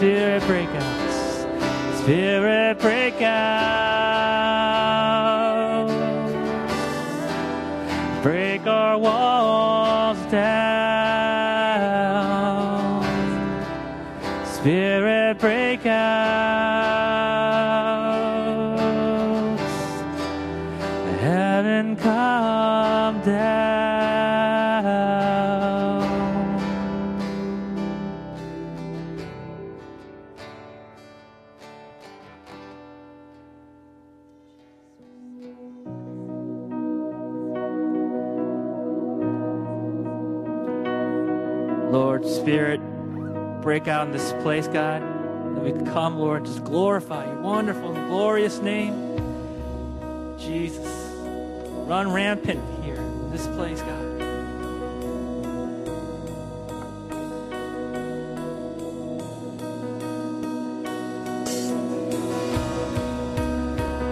Spirit break us. Spirit break us. break out in this place, God. That we come, Lord, just glorify your wonderful and glorious name. Jesus, run rampant here in this place, God.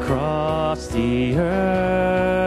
Cross the earth.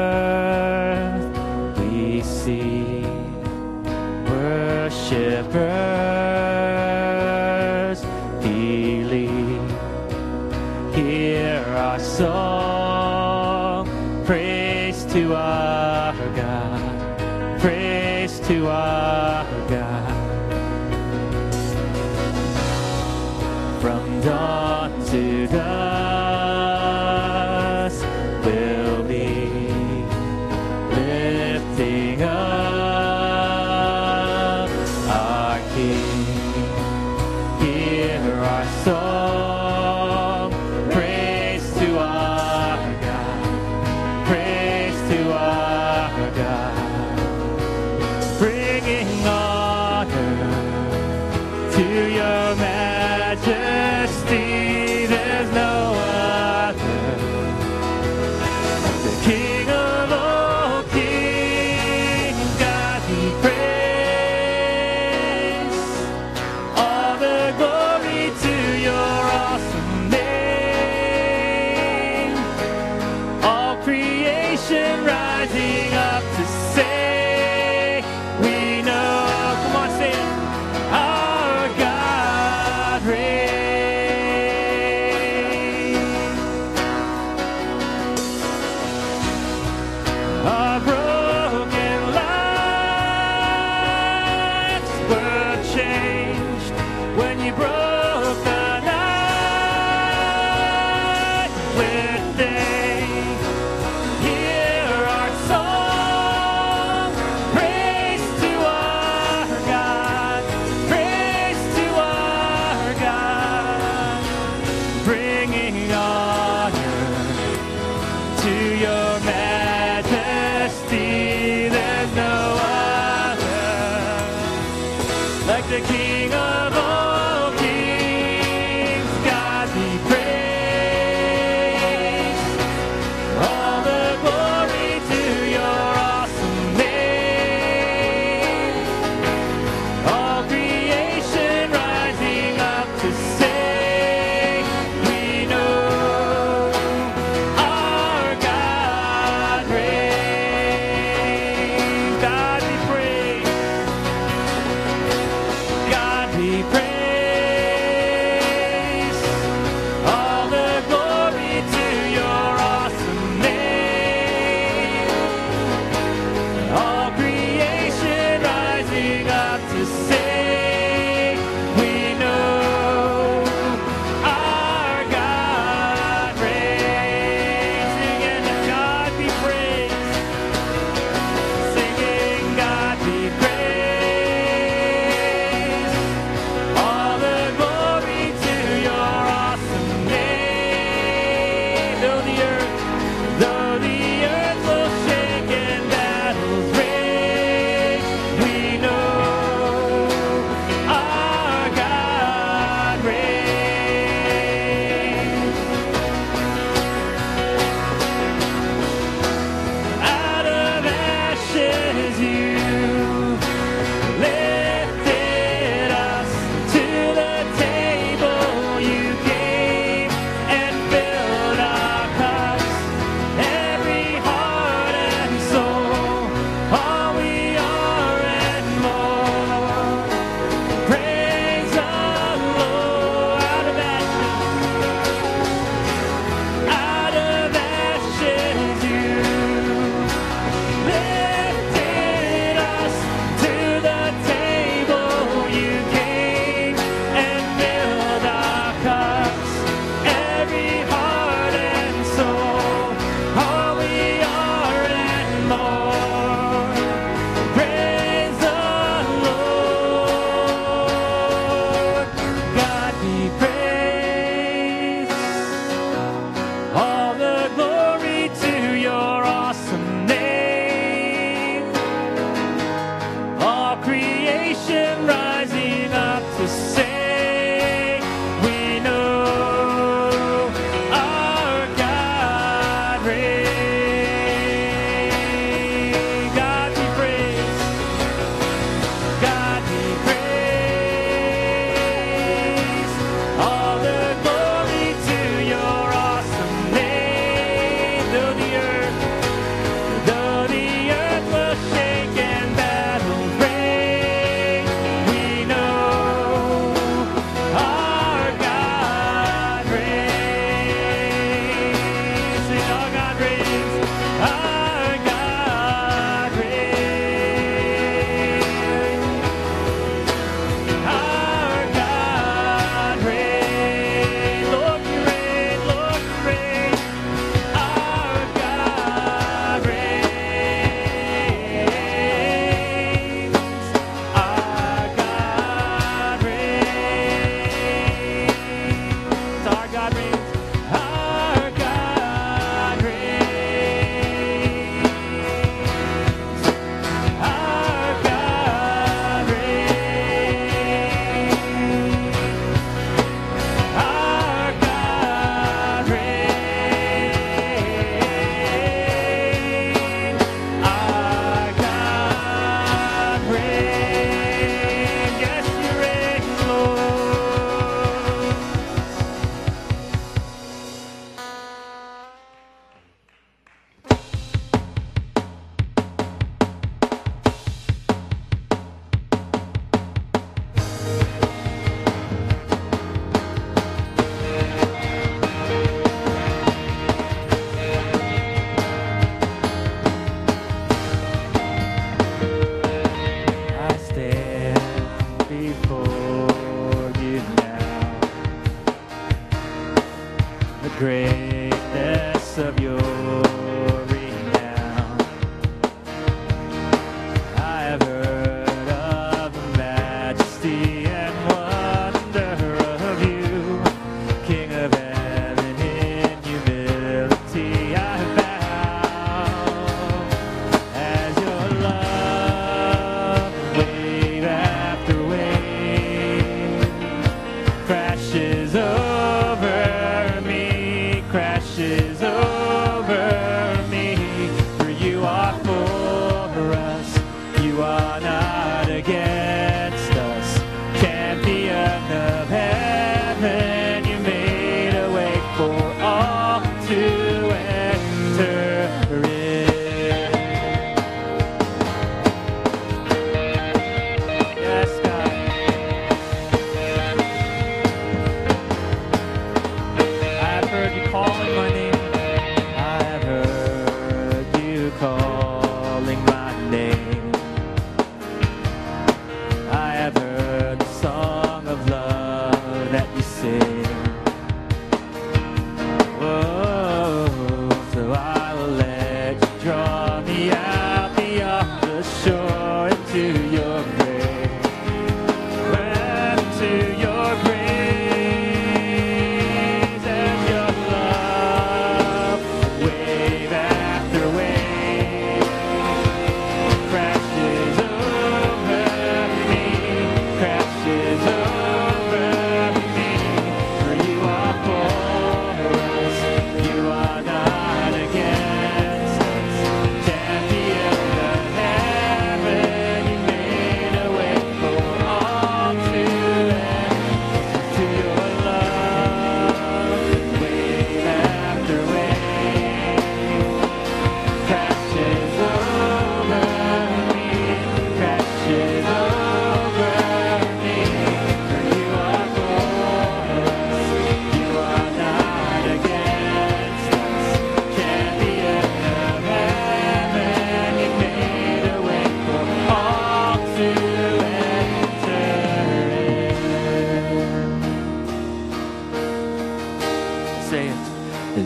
to you.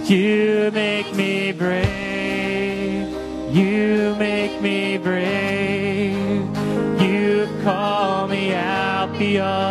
You make me brave. You make me brave. You call me out beyond.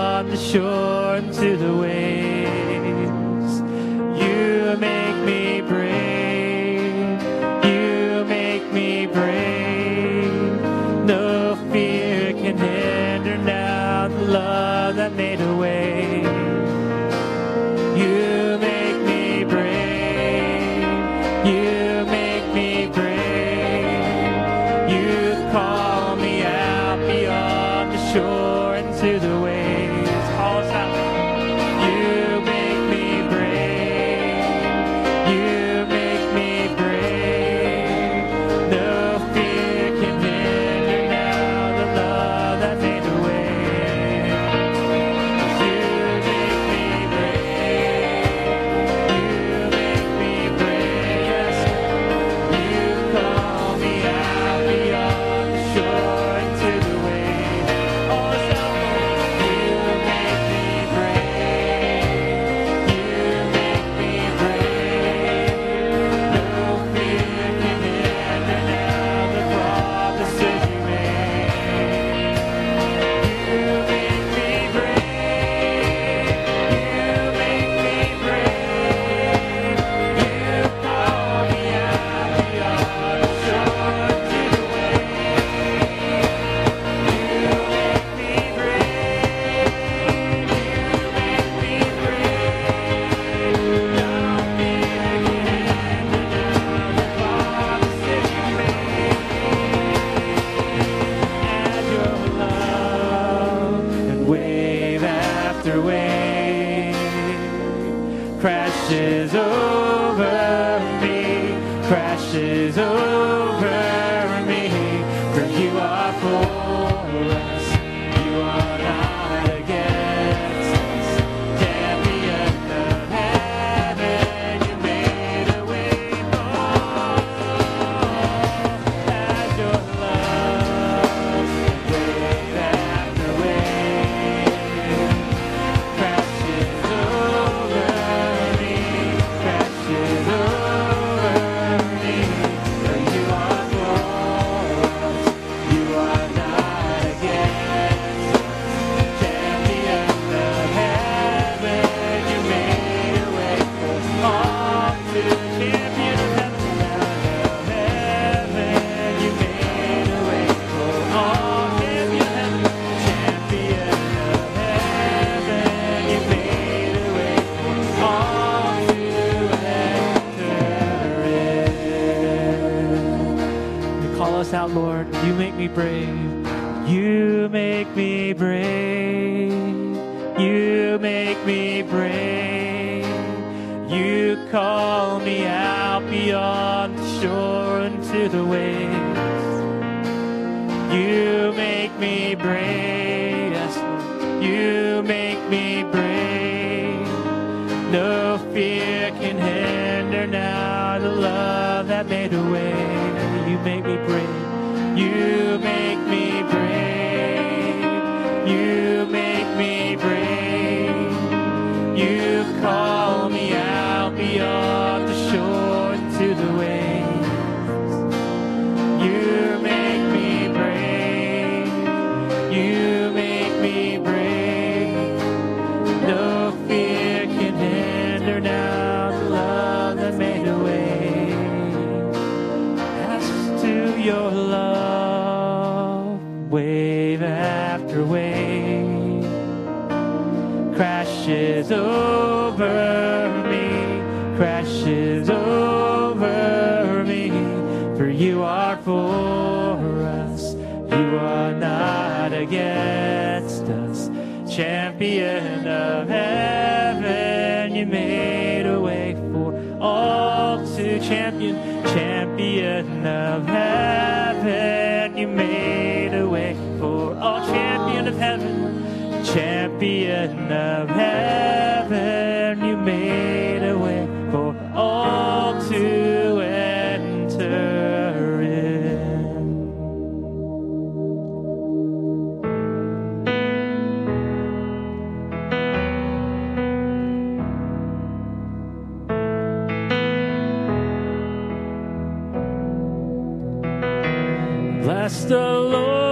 crashes over me, crashes over me. us out, Lord. You make me brave. You make me brave. You make me brave. You call me out beyond the shore into the waves. You make me brave. Yes, Lord. You make me brave. No fear can hinder now the love that made a way make me pray. You make me of heaven, you made a way for all to enter in. Bless the Lord.